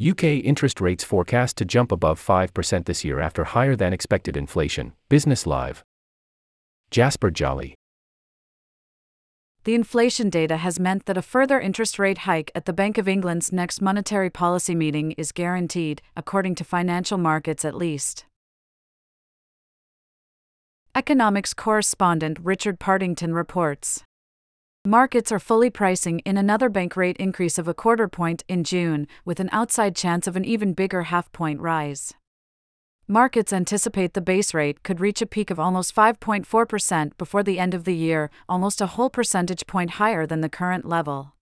UK interest rates forecast to jump above 5% this year after higher than expected inflation. Business Live. Jasper Jolly. The inflation data has meant that a further interest rate hike at the Bank of England's next monetary policy meeting is guaranteed, according to financial markets at least. Economics correspondent Richard Partington reports. Markets are fully pricing in another bank rate increase of a quarter point in June, with an outside chance of an even bigger half point rise. Markets anticipate the base rate could reach a peak of almost 5.4% before the end of the year, almost a whole percentage point higher than the current level.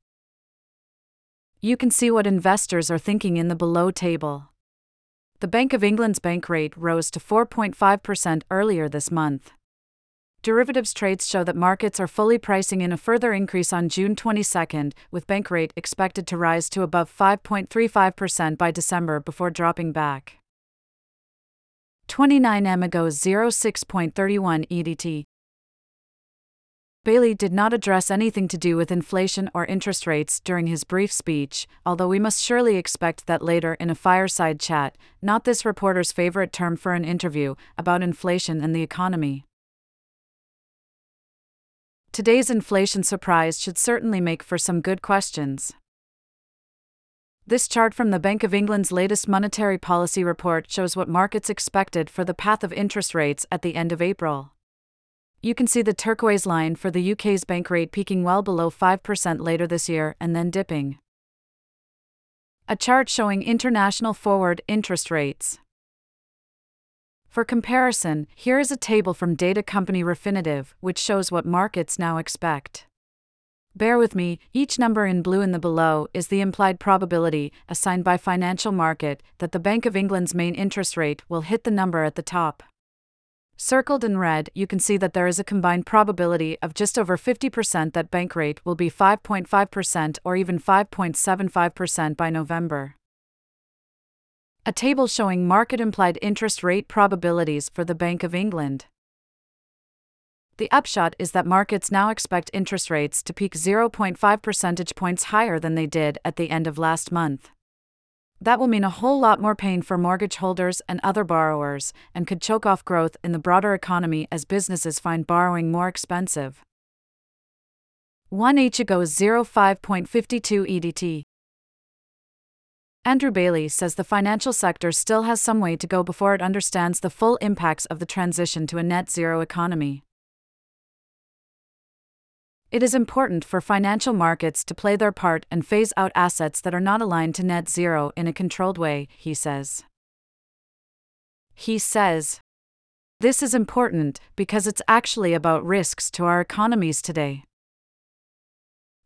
You can see what investors are thinking in the below table. The Bank of England's bank rate rose to 4.5% earlier this month. Derivatives trades show that markets are fully pricing in a further increase on June 22, with bank rate expected to rise to above 5.35% by December before dropping back. 29 Amigo 06.31 EDT. Bailey did not address anything to do with inflation or interest rates during his brief speech, although we must surely expect that later in a fireside chat, not this reporter's favorite term for an interview, about inflation and the economy. Today's inflation surprise should certainly make for some good questions. This chart from the Bank of England's latest monetary policy report shows what markets expected for the path of interest rates at the end of April. You can see the turquoise line for the UK's bank rate peaking well below 5% later this year and then dipping. A chart showing international forward interest rates. For comparison, here is a table from data company Refinitiv, which shows what markets now expect. Bear with me, each number in blue in the below is the implied probability, assigned by Financial Market, that the Bank of England's main interest rate will hit the number at the top. Circled in red, you can see that there is a combined probability of just over 50% that bank rate will be 5.5% or even 5.75% by November. A table showing market implied interest rate probabilities for the Bank of England. The upshot is that markets now expect interest rates to peak 0.5 percentage points higher than they did at the end of last month. That will mean a whole lot more pain for mortgage holders and other borrowers, and could choke off growth in the broader economy as businesses find borrowing more expensive. 1 Ichigo 05.52 EDT. Andrew Bailey says the financial sector still has some way to go before it understands the full impacts of the transition to a net zero economy. It is important for financial markets to play their part and phase out assets that are not aligned to net zero in a controlled way, he says. He says, This is important because it's actually about risks to our economies today.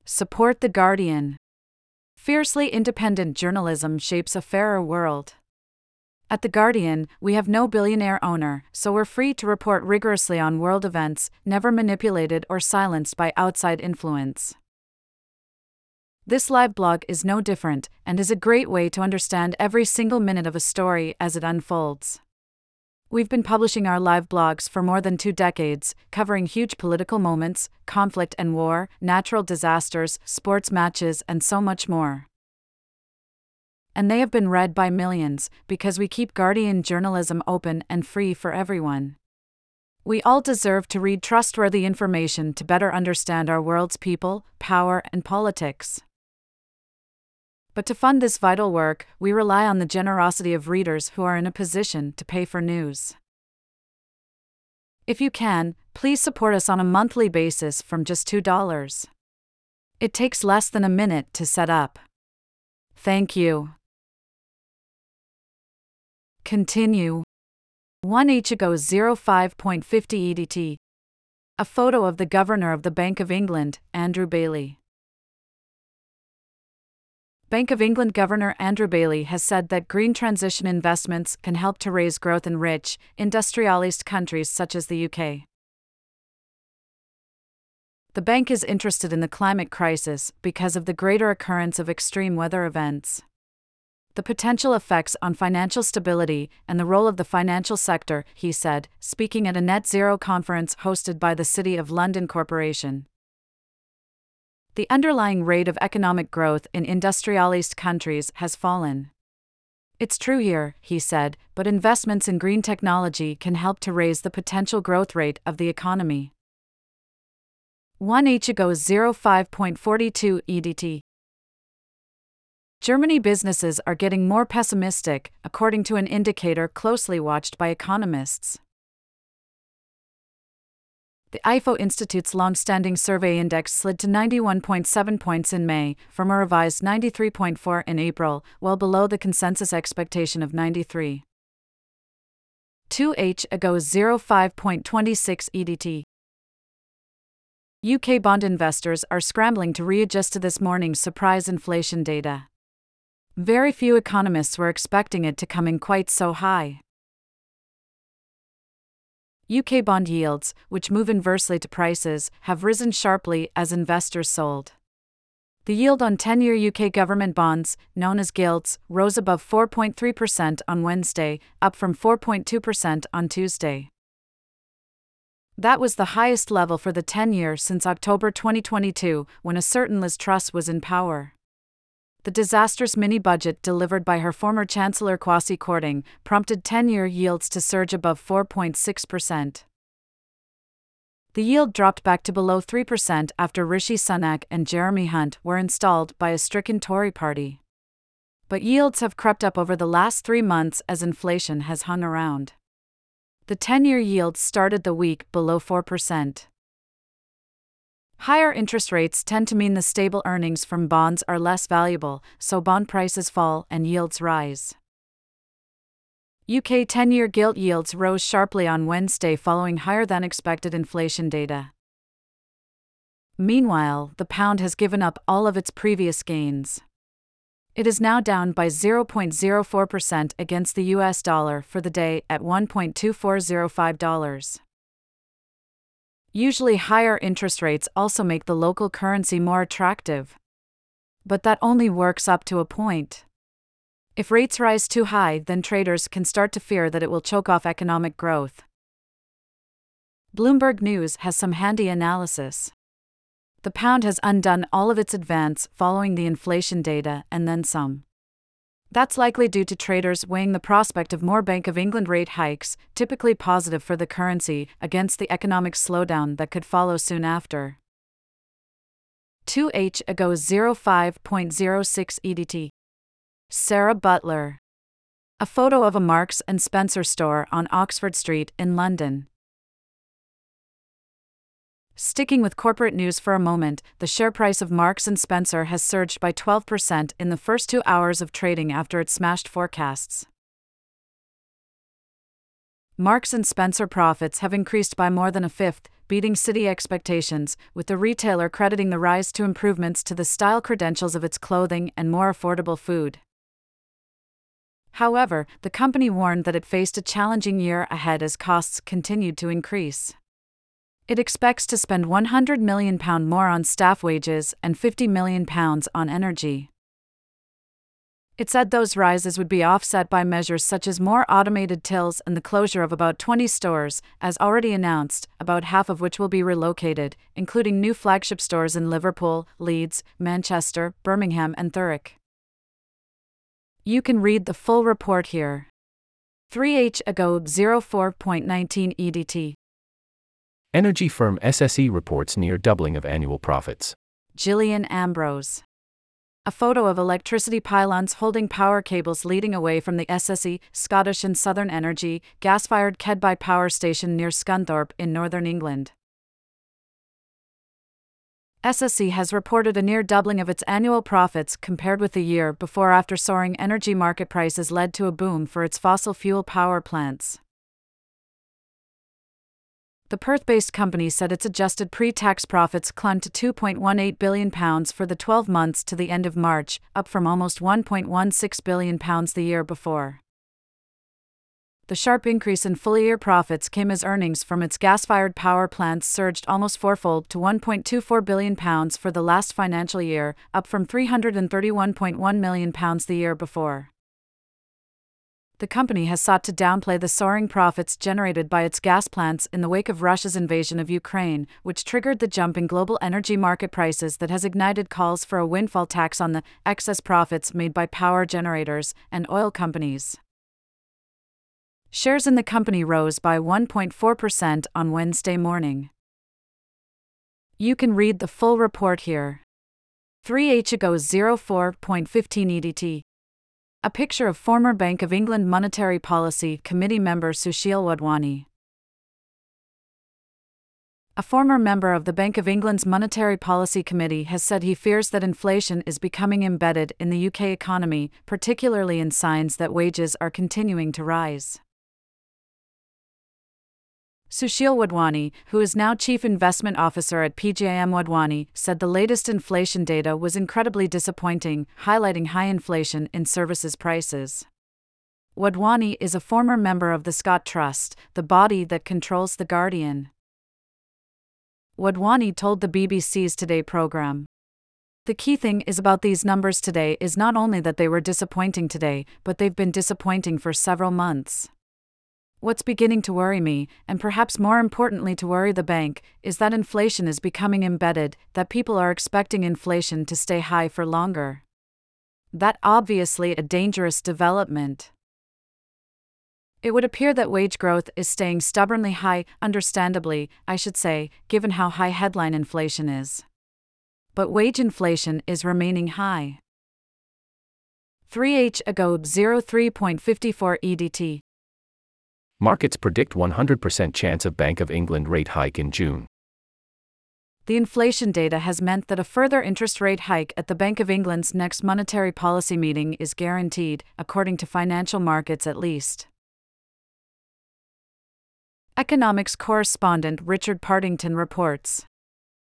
Support The Guardian. Fiercely independent journalism shapes a fairer world. At The Guardian, we have no billionaire owner, so we're free to report rigorously on world events, never manipulated or silenced by outside influence. This live blog is no different, and is a great way to understand every single minute of a story as it unfolds. We've been publishing our live blogs for more than two decades, covering huge political moments, conflict and war, natural disasters, sports matches, and so much more and they have been read by millions because we keep Guardian journalism open and free for everyone. We all deserve to read trustworthy information to better understand our world's people, power, and politics. But to fund this vital work, we rely on the generosity of readers who are in a position to pay for news. If you can, please support us on a monthly basis from just $2. It takes less than a minute to set up. Thank you. Continue. 1 Ichigo 05.50 EDT. A photo of the Governor of the Bank of England, Andrew Bailey. Bank of England Governor Andrew Bailey has said that green transition investments can help to raise growth in rich, industrialized countries such as the UK. The bank is interested in the climate crisis because of the greater occurrence of extreme weather events the potential effects on financial stability, and the role of the financial sector, he said, speaking at a net zero conference hosted by the City of London Corporation. The underlying rate of economic growth in industrialized countries has fallen. It's true here, he said, but investments in green technology can help to raise the potential growth rate of the economy. 1H ago 05.42 EDT. Germany businesses are getting more pessimistic, according to an indicator closely watched by economists. The IFO Institute's long-standing survey index slid to 91.7 points in May, from a revised 93.4 in April, well below the consensus expectation of 93. 2H ago 05.26 EDT. UK bond investors are scrambling to readjust to this morning's surprise inflation data. Very few economists were expecting it to come in quite so high. UK bond yields, which move inversely to prices, have risen sharply as investors sold. The yield on 10 year UK government bonds, known as gilts, rose above 4.3% on Wednesday, up from 4.2% on Tuesday. That was the highest level for the 10 year since October 2022, when a certain Liz Truss was in power. The disastrous mini budget delivered by her former Chancellor Kwasi Kwarteng prompted 10 year yields to surge above 4.6%. The yield dropped back to below 3% after Rishi Sunak and Jeremy Hunt were installed by a stricken Tory party. But yields have crept up over the last three months as inflation has hung around. The 10 year yield started the week below 4%. Higher interest rates tend to mean the stable earnings from bonds are less valuable, so bond prices fall and yields rise. UK 10 year gilt yields rose sharply on Wednesday following higher than expected inflation data. Meanwhile, the pound has given up all of its previous gains. It is now down by 0.04% against the US dollar for the day at $1.2405. Usually, higher interest rates also make the local currency more attractive. But that only works up to a point. If rates rise too high, then traders can start to fear that it will choke off economic growth. Bloomberg News has some handy analysis. The pound has undone all of its advance following the inflation data and then some. That's likely due to traders weighing the prospect of more Bank of England rate hikes, typically positive for the currency, against the economic slowdown that could follow soon after. 2H ago 05.06 EDT. Sarah Butler. A photo of a Marks and Spencer store on Oxford Street in London. Sticking with corporate news for a moment, the share price of Marks & Spencer has surged by 12% in the first 2 hours of trading after it smashed forecasts. Marks & Spencer profits have increased by more than a fifth, beating city expectations, with the retailer crediting the rise to improvements to the style credentials of its clothing and more affordable food. However, the company warned that it faced a challenging year ahead as costs continued to increase. It expects to spend £100 million more on staff wages and £50 million on energy. It said those rises would be offset by measures such as more automated tills and the closure of about 20 stores, as already announced, about half of which will be relocated, including new flagship stores in Liverpool, Leeds, Manchester, Birmingham, and Thurrock. You can read the full report here. 3H ago 04.19 EDT. Energy firm SSE reports near doubling of annual profits. Jillian Ambrose. A photo of electricity pylons holding power cables leading away from the SSE, Scottish and Southern Energy, gas fired Keadby power station near Scunthorpe in northern England. SSE has reported a near doubling of its annual profits compared with the year before after soaring energy market prices led to a boom for its fossil fuel power plants. The Perth based company said its adjusted pre tax profits climbed to £2.18 billion for the 12 months to the end of March, up from almost £1.16 billion the year before. The sharp increase in full year profits came as earnings from its gas fired power plants surged almost fourfold to £1.24 billion for the last financial year, up from £331.1 million the year before. The company has sought to downplay the soaring profits generated by its gas plants in the wake of Russia's invasion of Ukraine, which triggered the jump in global energy market prices that has ignited calls for a windfall tax on the excess profits made by power generators and oil companies. Shares in the company rose by 1.4% on Wednesday morning. You can read the full report here. 3H goes 04.15 EDT. A picture of former Bank of England Monetary Policy Committee member Sushil Wadhwani. A former member of the Bank of England's Monetary Policy Committee has said he fears that inflation is becoming embedded in the UK economy, particularly in signs that wages are continuing to rise. Sushil Wadhwani, who is now Chief Investment Officer at PGIM Wadhwani, said the latest inflation data was incredibly disappointing, highlighting high inflation in services prices. Wadhwani is a former member of the Scott Trust, the body that controls The Guardian. Wadhwani told the BBC's Today program. The key thing is about these numbers today is not only that they were disappointing today, but they've been disappointing for several months. What's beginning to worry me, and perhaps more importantly to worry the bank, is that inflation is becoming embedded, that people are expecting inflation to stay high for longer. That obviously a dangerous development. It would appear that wage growth is staying stubbornly high, understandably, I should say, given how high headline inflation is. But wage inflation is remaining high. 3H ago 03.54 EDT. Markets predict 100% chance of Bank of England rate hike in June. The inflation data has meant that a further interest rate hike at the Bank of England's next monetary policy meeting is guaranteed, according to financial markets at least. Economics correspondent Richard Partington reports.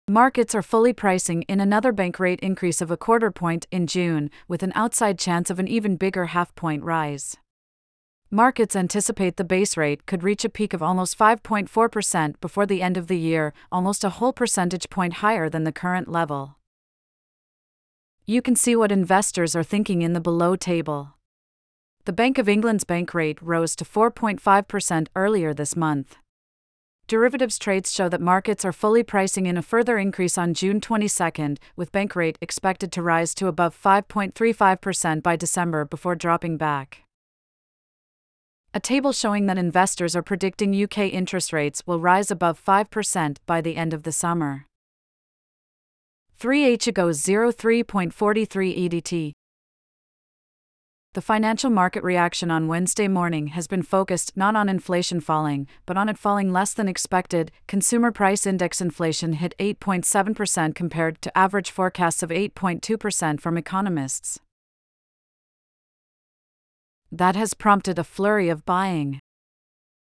Markets are fully pricing in another bank rate increase of a quarter point in June, with an outside chance of an even bigger half point rise. Markets anticipate the base rate could reach a peak of almost 5.4% before the end of the year, almost a whole percentage point higher than the current level. You can see what investors are thinking in the below table. The Bank of England's bank rate rose to 4.5% earlier this month. Derivatives trades show that markets are fully pricing in a further increase on June 22, with bank rate expected to rise to above 5.35% by December before dropping back. A table showing that investors are predicting UK interest rates will rise above 5% by the end of the summer. 3H goes 03.43 EDT. The financial market reaction on Wednesday morning has been focused not on inflation falling, but on it falling less than expected. Consumer price index inflation hit 8.7% compared to average forecasts of 8.2% from economists that has prompted a flurry of buying.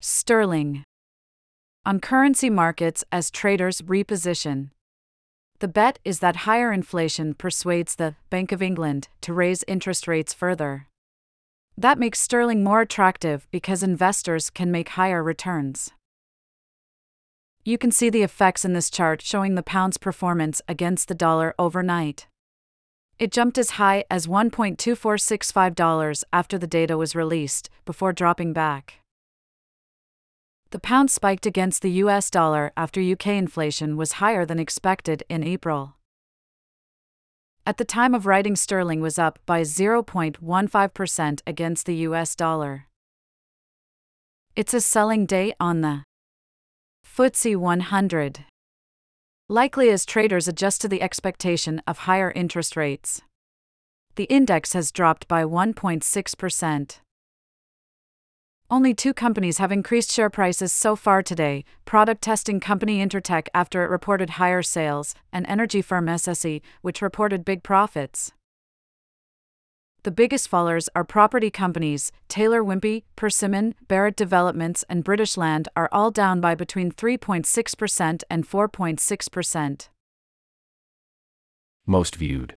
Sterling. On currency markets as traders reposition. The bet is that higher inflation persuades the Bank of England to raise interest rates further. That makes sterling more attractive because investors can make higher returns. You can see the effects in this chart showing the pound's performance against the dollar overnight. It jumped as high as $1.2465 after the data was released, before dropping back. The pound spiked against the US dollar after UK inflation was higher than expected in April. At the time of writing, sterling was up by 0.15% against the US dollar. It's a selling day on the FTSE 100 likely as traders adjust to the expectation of higher interest rates. The index has dropped by 1.6%. Only two companies have increased share prices so far today product testing company Intertek after it reported higher sales, and energy firm SSE, which reported big profits. The biggest fallers are property companies, Taylor Wimpey, Persimmon, Barratt Developments, and British Land are all down by between 3.6% and 4.6%. Most viewed.